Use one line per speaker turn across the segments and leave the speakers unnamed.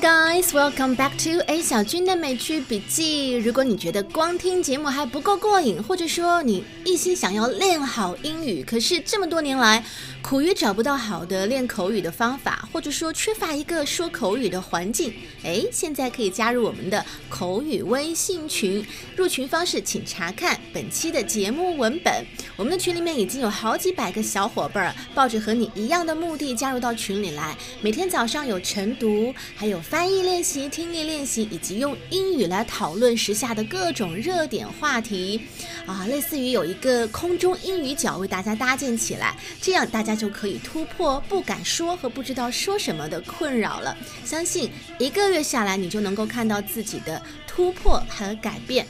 guys, welcome back to A 小军的美剧笔记。如果你觉得光听节目还不够过瘾，或者说你一心想要练好英语，可是这么多年来苦于找不到好的练口语的方法，或者说缺乏一个说口语的环境，哎，现在可以加入我们的口语微信群。入群方式请查看本期的节目文本。我们的群里面已经有好几百个小伙伴儿，抱着和你一样的目的加入到群里来。每天早上有晨读，还有翻译练习、听力练习，以及用英语来讨论时下的各种热点话题。啊，类似于有一个空中英语角为大家搭建起来，这样大家就可以突破不敢说和不知道说什么的困扰了。相信一个月下来，你就能够看到自己的突破和改变。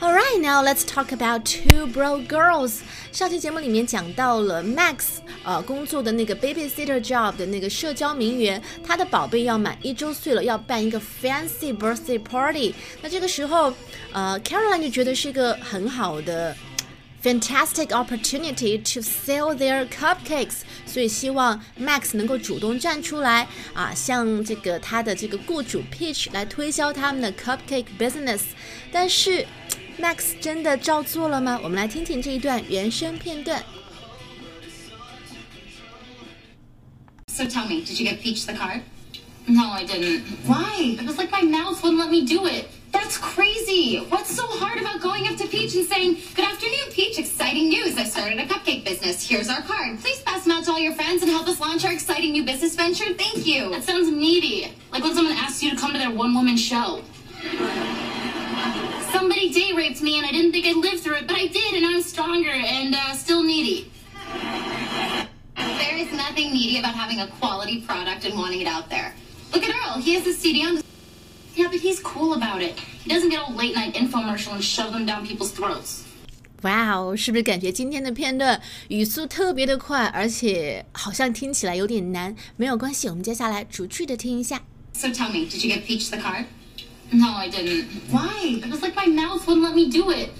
All right, now let's talk about Two Bro Girls。上期节目里面讲到了 Max，呃，工作的那个 babysitter job 的那个社交名媛，她的宝贝要满一周岁了，要办一个 fancy birthday party。那这个时候，呃，Caroline 就觉得是一个很好的 fantastic opportunity to sell their cupcakes，所以希望 Max 能够主动站出来啊，向这个他的这个雇主 Peach 来推销他们的 cupcake business。但是 Max 真的照做了吗？我们来听听这一段原声片段。
So tell me, did you get Peach the card? No, I didn't. Why? It was like my mouth wouldn't let me do it. That's crazy. What's so hard about going up to Peach and saying, Good afternoon, Peach. Exciting news. I started a cupcake business. Here's our card. Please pass them out to all your friends and help us launch our exciting new business venture. Thank you. That sounds needy. Like when someone asks you to come to their one woman show. Somebody day raped me and I didn't think I'd live through it, but I did, and I'm stronger and uh, still needy. There is nothing needy about having a quality product and wanting it out there. Look at Earl. He has a CD on the. Yeah, but he's cool about it. He doesn't get a late night infomercial and shove them down people's throats.
哇哦，是不是感觉今天的片段语速特别的快，而且好像听起来有点难？没有关系，我们接下来逐句的听一下。
So tell me, did you get Peach the card? No, I didn't. Why? It was like my mouth wouldn't let me do it.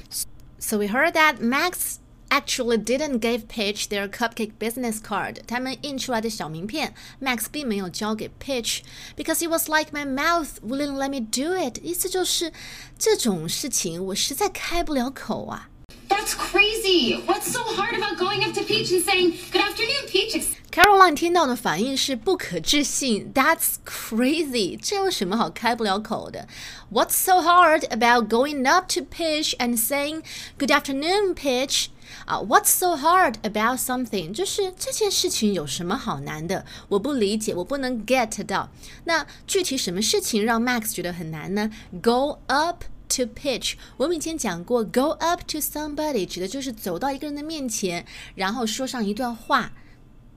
So we heard that Max actually didn't give Peach their cupcake business card. 他们印出来的小名片，Max 并没有交给 Peach because it was like my mouth wouldn't let me do it。意思就是这种事情我实在开不了口啊。
That's crazy. What's so hard about going up to Peach and saying, Good afternoon, Peach? Ex-
Caroline 听到的反应是不可置信，That's crazy，这有什么好开不了口的？What's so hard about going up to Peach and saying Good afternoon, Peach？啊、w h a t s so hard about something？就是这件事情有什么好难的？我不理解，我不能 get 到。那具体什么事情让 Max 觉得很难呢？Go up。 To pitch，我们以前讲过，go up to somebody 指的就是走到一个人的面前，然后说上一段话。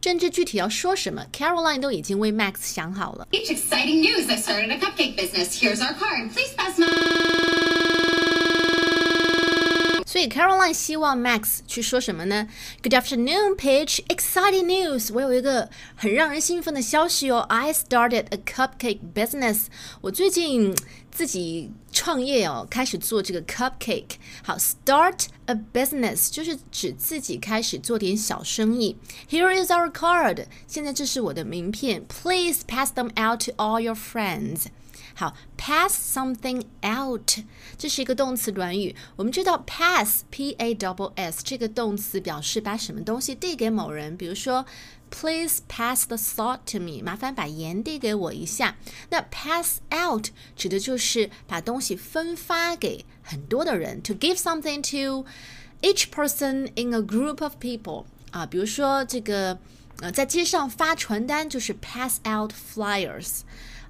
甚至具体要说什么，Caroline 都已经为 Max 想好了。
Peach, exciting news. I started a cupcake business. Here's our card. Please pass
以 Caroline 希望 Max 去说什么呢？Good afternoon, Peach. Exciting news！我有一个很让人兴奋的消息哦。I started a cupcake business。我最近自己创业哦，开始做这个 cupcake。好，start a business 就是指自己开始做点小生意。Here is our card。现在这是我的名片。Please pass them out to all your friends。 好，pass something out，这是一个动词短语。我们知道 pass，p a double s 这个动词表示把什么东西递给某人，比如说 Please pass the salt to me，麻烦把盐递给我一下。那 pass out 指的就是把东西分发给很多的人，to give something to each person in a group of people 啊，比如说这个呃在街上发传单就是 pass out flyers。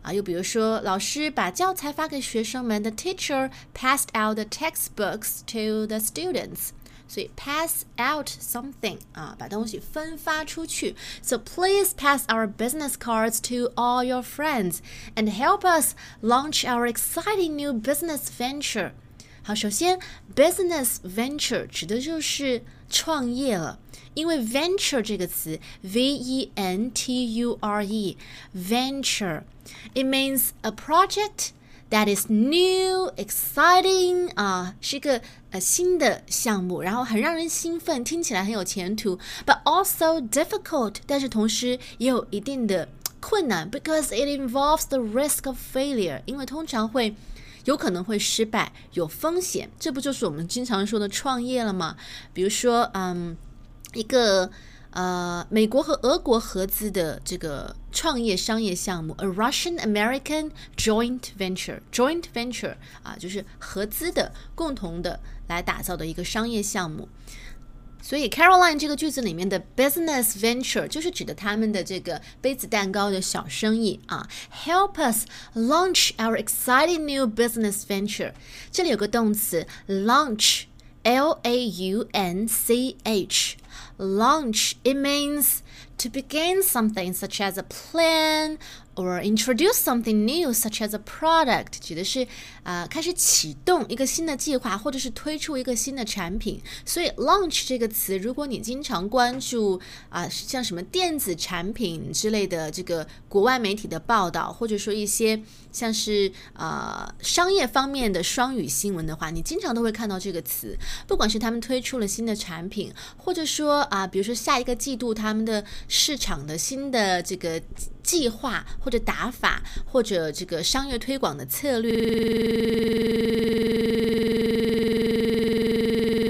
啊，又比如说，老师把教材发给学生们，the teacher passed out the textbooks to the students。所以 pass out something 啊，把东西分发出去。So please pass our business cards to all your friends and help us launch our exciting new business venture。好，首先 business venture 指的就是 创业了。因为 venture 这个词，v e n t u r e，venture，it means a project that is new, exciting 啊，是一个呃新的项目，然后很让人兴奋，听起来很有前途，but also difficult，但是同时也有一定的 困难，because it involves the risk of failure，因为通常会 有可能会失败，有风险。这不就是我们经常说的创业了吗？比如说，嗯，一个。呃，美国和俄国合资的这个创业商业项目，a Russian American joint venture，joint venture 啊，就是合资的、共同的来打造的一个商业项目。所以，Caroline 这个句子里面的 business venture 就是指的他们的这个杯子蛋糕的小生意啊。Help us launch our exciting new business venture。这里有个动词 launch，L A U N C H。 Launch, it means to begin something such as a plan or introduce something new such as a product，指的是啊开始启动一个新的计划，或者是推出一个新的产品。所以 launch 这个词，如果你经常关注啊像什么电子产品之类的这个国外媒体的报道，或者说一些像是呃商业方面的双语新闻的话，你经常都会看到这个词。不管是他们推出了新的产品，或者说啊比如说下一个季度他们的市场的新的这个计划或者打法或者这个商业推广的策略。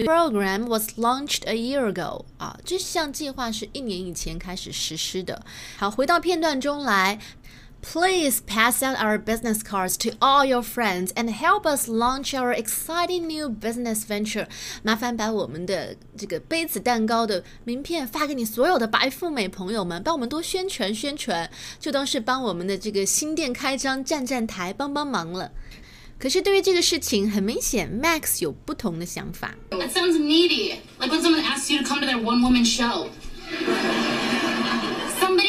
Program was launched a year ago 啊，这项计划是一年以前开始实施的。好，回到片段中来。Please pass out our business cards to all your friends and help us launch our exciting new business venture. 麻烦把我们的这个杯子蛋糕的名片发给你所有的白富美朋友们，帮我们多宣传宣传，就当是帮我们的这个新店开张站站台，帮帮忙了。可是对于这个事情，很明显，Max 有不同的想法。
That sounds needy, like when someone asks you to come to their one-woman show.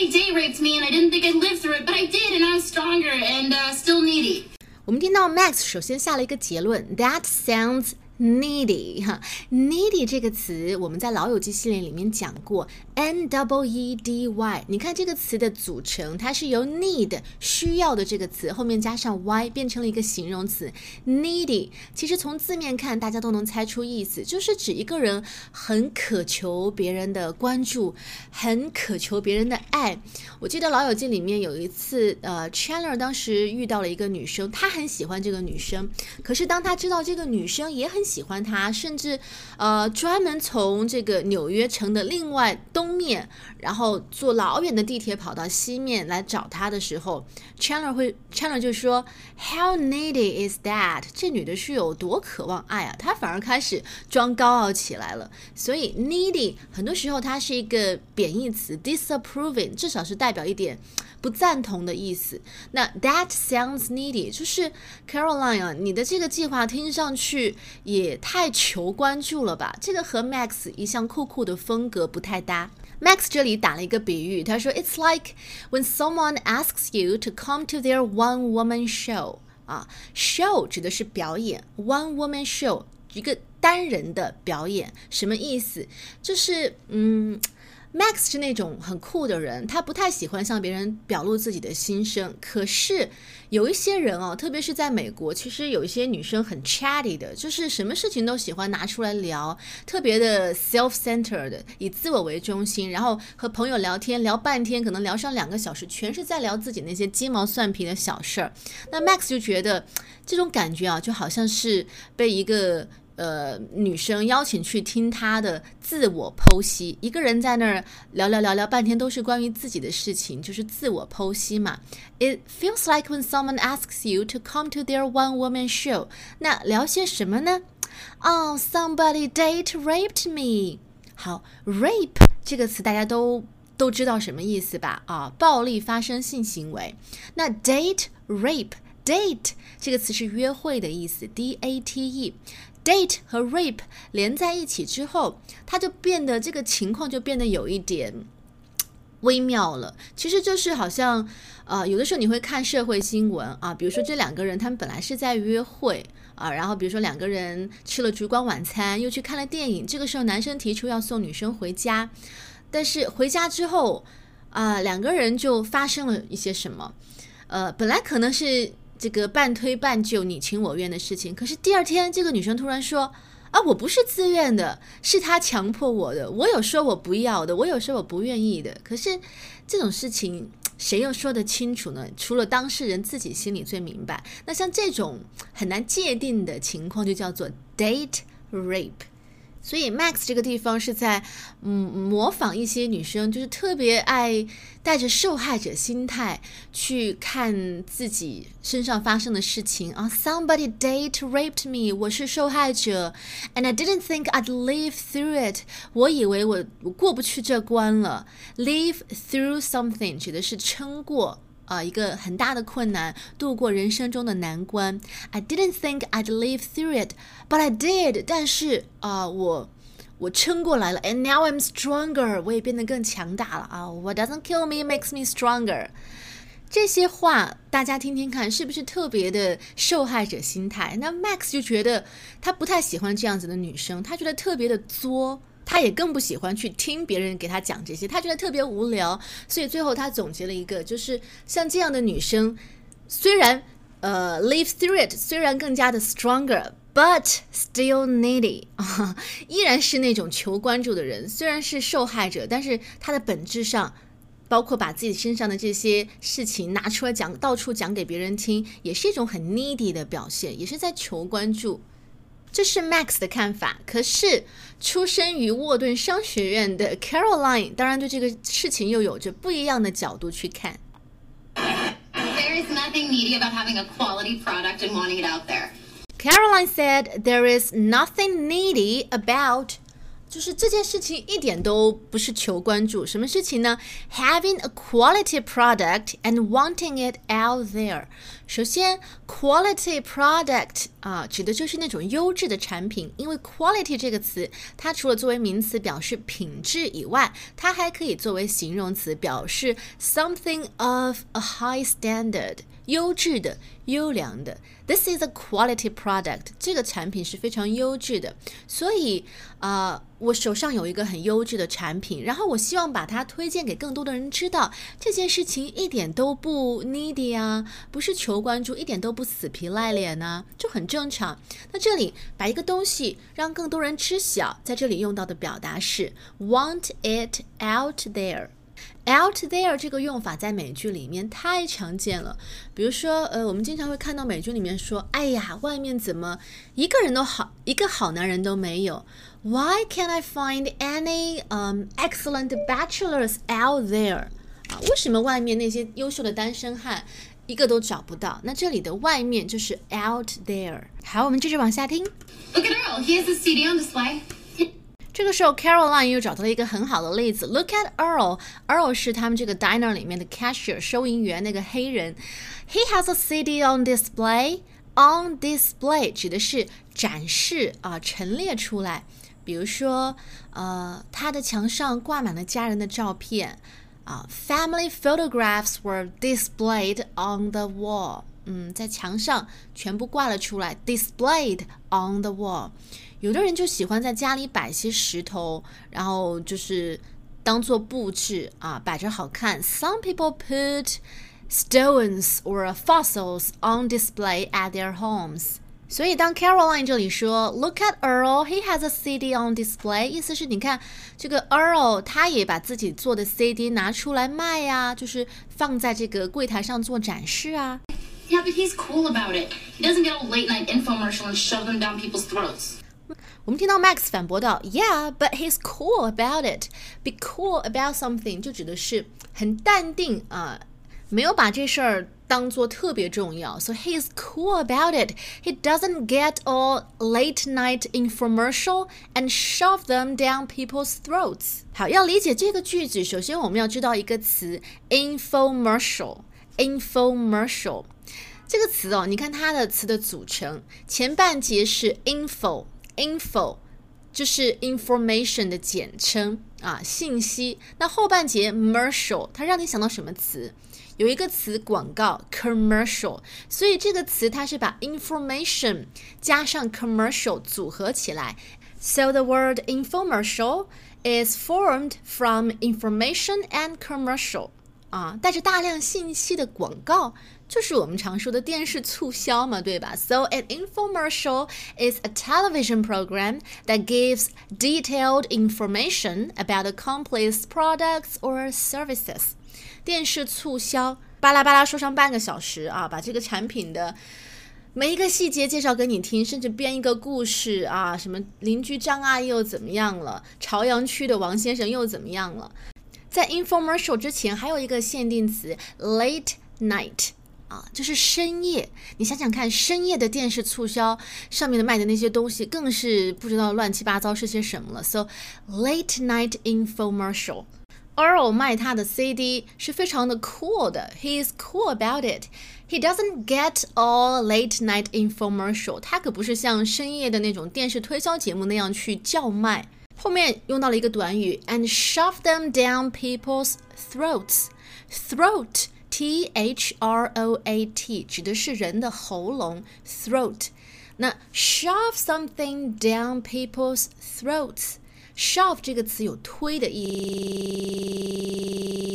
Somebody day raped me and I didn't think I'd live through it, but I did, and I'm stronger and uh, still needy.
我们听到 Max 首先下了一个结论，That sounds needy 哈，needy 这个词我们在老友记系列里面讲过，n w e d y。你看这个词的组成，它是由 need 需要的这个词后面加上 y 变成了一个形容词 needy。其实从字面看，大家都能猜出意思，就是指一个人很渴求别人的关注，很渴求别人的爱。我记得老友记里面有一次，呃，Chandler 当时遇到了一个女生，他很喜欢这个女生，可是当他知道这个女生也很喜欢他，甚至，呃，专门从这个纽约城的另外东面，然后坐老远的地铁跑到西面来找他的时候，Chandler 会，Chandler 就说，How needy is that？这女的是有多渴望爱啊？她反而开始装高傲起来了。所以 needy 很多时候它是一个贬义词，disapproving，至少是代表一点。不赞同的意思。那 That sounds needy，就是 Caroline 啊，你的这个计划听上去也太求关注了吧？这个和 Max 一向酷酷的风格不太搭。Max 这里打了一个比喻，他说 It's like when someone asks you to come to their one-woman show 啊，show 指的是表演，one-woman show 一个单人的表演，什么意思？就是嗯。Max 是那种很酷的人，他不太喜欢向别人表露自己的心声。可是有一些人哦，特别是在美国，其实有一些女生很 chatty 的，就是什么事情都喜欢拿出来聊，特别的 self-centered，以自我为中心，然后和朋友聊天聊半天，可能聊上两个小时，全是在聊自己那些鸡毛蒜皮的小事儿。那 Max 就觉得这种感觉啊，就好像是被一个。呃，女生邀请去听她的自我剖析，一个人在那儿聊聊聊聊半天，都是关于自己的事情，就是自我剖析嘛。It feels like when someone asks you to come to their one-woman show，那聊些什么呢？Oh, somebody date raped me。好，rape 这个词大家都都知道什么意思吧？啊，暴力发生性行为。那 date rape date 这个词是约会的意思，D A T E。Date 和 rape 连在一起之后，它就变得这个情况就变得有一点微妙了。其实就是好像，呃，有的时候你会看社会新闻啊，比如说这两个人他们本来是在约会啊，然后比如说两个人吃了烛光晚餐，又去看了电影，这个时候男生提出要送女生回家，但是回家之后啊，两个人就发生了一些什么，呃，本来可能是。这个半推半就、你情我愿的事情，可是第二天这个女生突然说：“啊，我不是自愿的，是他强迫我的。我有说我不要的，我有说我不愿意的。可是这种事情谁又说得清楚呢？除了当事人自己心里最明白。那像这种很难界定的情况，就叫做 date rape。所以 Max 这个地方是在嗯模仿一些女生，就是特别爱带着受害者心态去看自己身上发生的事情啊。Somebody date raped me，我是受害者，and I didn't think I'd live through it。我以为我我过不去这关了。Live through something 指的是撑过。啊，一个很大的困难，度过人生中的难关。I didn't think I'd live through it, but I did。但是啊，我我撑过来了。And now I'm stronger，我也变得更强大了啊。What doesn't kill me makes me stronger。这些话大家听听看，是不是特别的受害者心态？那 Max 就觉得他不太喜欢这样子的女生，他觉得特别的作。他也更不喜欢去听别人给他讲这些，他觉得特别无聊，所以最后他总结了一个，就是像这样的女生，虽然呃 live through it，虽然更加的 stronger，but still needy 啊，依然是那种求关注的人，虽然是受害者，但是他的本质上，包括把自己身上的这些事情拿出来讲，到处讲给别人听，也是一种很 needy 的表现，也是在求关注。这是 Max 的看法，可是出身于沃顿商学院的 Caroline 当然对这个事情又有着不一样的角度去看。
There is nothing needy about having a quality product and wanting it out there.
Caroline said there is nothing needy about 就是这件事情一点都不是求关注，什么事情呢？Having a quality product and wanting it out there。首先，quality product 啊，指的就是那种优质的产品。因为 quality 这个词，它除了作为名词表示品质以外，它还可以作为形容词表示 something of a high standard。优质的、优良的，This is a quality product。这个产品是非常优质的，所以啊，我手上有一个很优质的产品，然后我希望把它推荐给更多的人知道。这件事情一点都不 needy 啊，不是求关注，一点都不死皮赖脸呢，就很正常。那这里把一个东西让更多人知晓，在这里用到的表达是 want it out there。Out there 这个用法在美剧里面太常见了。比如说，呃，我们经常会看到美剧里面说：“哎呀，外面怎么一个人都好，一个好男人都没有？Why can't I find any um excellent bachelors out there？” 啊，为什么外面那些优秀的单身汉一个都找不到？那这里的外面就是 out there。好，我们继续往下听。
Look at Earl. He has the CD on display.
这个时候，Caroline 又找到了一个很好的例子。Look at Earl. Earl 是他们这个 diner 里面的 cashier 收银员，那个黑人。He has a CD on display. On display 指的是展示啊，陈列出来。比如说，呃，他的墙上挂满了家人的照片啊。Family photographs were displayed on the wall. 嗯，在墙上全部挂了出来，displayed on the wall。 有的人就喜欢在家里摆些石头，然后就是当做布置啊，摆着好看。Some people put stones or fossils on display at their homes。所以当 Caroline 这里说 “Look at Earl, he has a CD on display”，意思是你看这个 Earl 他也把自己做的 CD 拿出来卖呀，就是放在这个柜台上做展示啊。
Yeah, but he's cool about it. He doesn't get a late night infomercial and shove them down people's throats.
我们听到 Max 反驳道：“Yeah, but he's cool about it. Be cool about something 就指的是很淡定啊，没有把这事儿当做特别重要。So he's cool about it. He doesn't get all late night infomercial and shove them down people's throats. 好，要理解这个句子，首先我们要知道一个词 infomercial。infomercial 这个词哦，你看它的词的组成，前半节是 info。 Info 就是 information 的简称啊，信息。那后半节 commercial，它让你想到什么词？有一个词广告 commercial，所以这个词它是把 information 加上 commercial 组合起来。So the word infomercial is formed from information and commercial。啊，带着大量信息的广告。就是我们常说的电视促销嘛，对吧？So an infomercial is a television program that gives detailed information about a company's products or services。电视促销，巴拉巴拉说上半个小时啊，把这个产品的。每一个细节介绍给你听，甚至编一个故事啊，什么邻居张阿姨又怎么样了，朝阳区的王先生又怎么样了？在 infomercial 之前还有一个限定词 late night 啊，就是深夜。你想想看，深夜的电视促销上面的卖的那些东西，更是不知道乱七八糟是些什么了。So late night infomercial。Earl 卖他的 CD 是非常的 cool 的，He is cool about it. He doesn't get all late night infomercial. 他可不是像深夜的那种电视推销节目那样去叫卖。后面用到了一个短语，and shove them down people's throats. Throat, T H R O A T，指的是人的喉咙，throat。那 shove something down people's throats。shove 这个词有推的意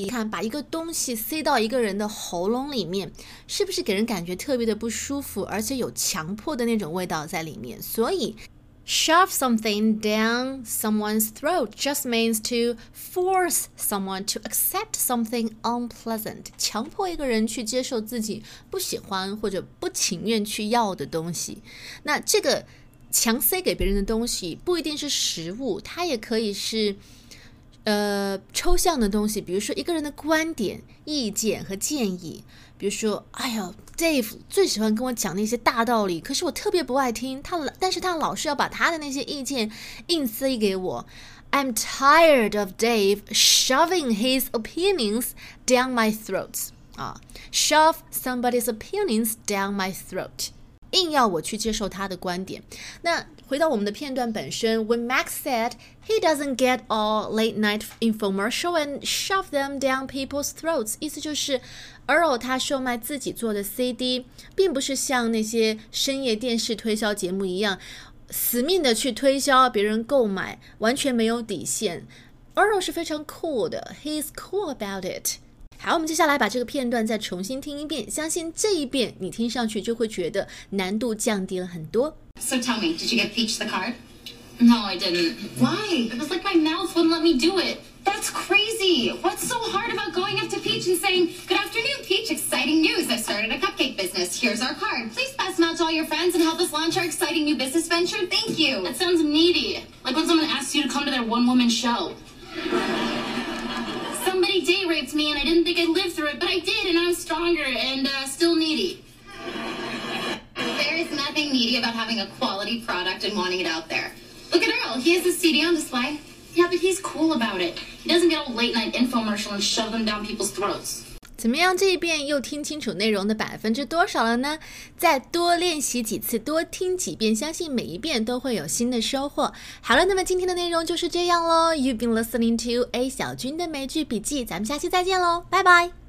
义，看把一个东西塞到一个人的喉咙里面，是不是给人感觉特别的不舒服，而且有强迫的那种味道在里面？所以 shove something down someone's throat just means to force someone to accept something unpleasant，强迫一个人去接受自己不喜欢或者不情愿去要的东西。那这个。强塞给别人的东西不一定是食物，它也可以是呃抽象的东西，比如说一个人的观点、意见和建议。比如说，哎呀，Dave 最喜欢跟我讲那些大道理，可是我特别不爱听他，但是他老是要把他的那些意见硬塞给我。I'm tired of Dave shoving his opinions down my throat. 啊，shove somebody's opinions down my throat. 硬要我去接受他的观点。那回到我们的片段本身，When Max said he doesn't get all late night infomercial and shove them down people's throats，意思就是 Earl 他售卖自己做的 CD，并不是像那些深夜电视推销节目一样，死命的去推销别人购买，完全没有底线。Earl 是非常 cool 的，He's cool about it。好，我们接下来把这个片段再重新听一遍，相信这一遍你听上去就会觉得难度降低了很多。
So tell me, did you get Peach the card? No, I didn't. Why? It was like my mouth wouldn't let me do it. That's crazy. What's so hard about going up to Peach and saying, Good afternoon, Peach. Exciting news. I've started a cupcake business. Here's our card. Please pass them out to all your friends and help us launch our exciting new business venture. Thank you. That sounds needy. Like when someone asks you to come to their one woman show. Somebody day raped me and I didn't think I'd live through it, but I did, and I'm stronger and uh, still needy. There is nothing needy about having a quality product and wanting it out there. Look at Earl. He has a CD on display. Yeah, but he's cool about it. He doesn't get a late night infomercial and shove them down people's throats.
怎么样？这一遍又听清楚内容的百分之多少了呢？再多练习几次，多听几遍，相信每一遍都会有新的收获。好了，那么今天的内容就是这样喽。You've been listening to A 小军的美剧笔记，咱们下期再见喽，拜拜。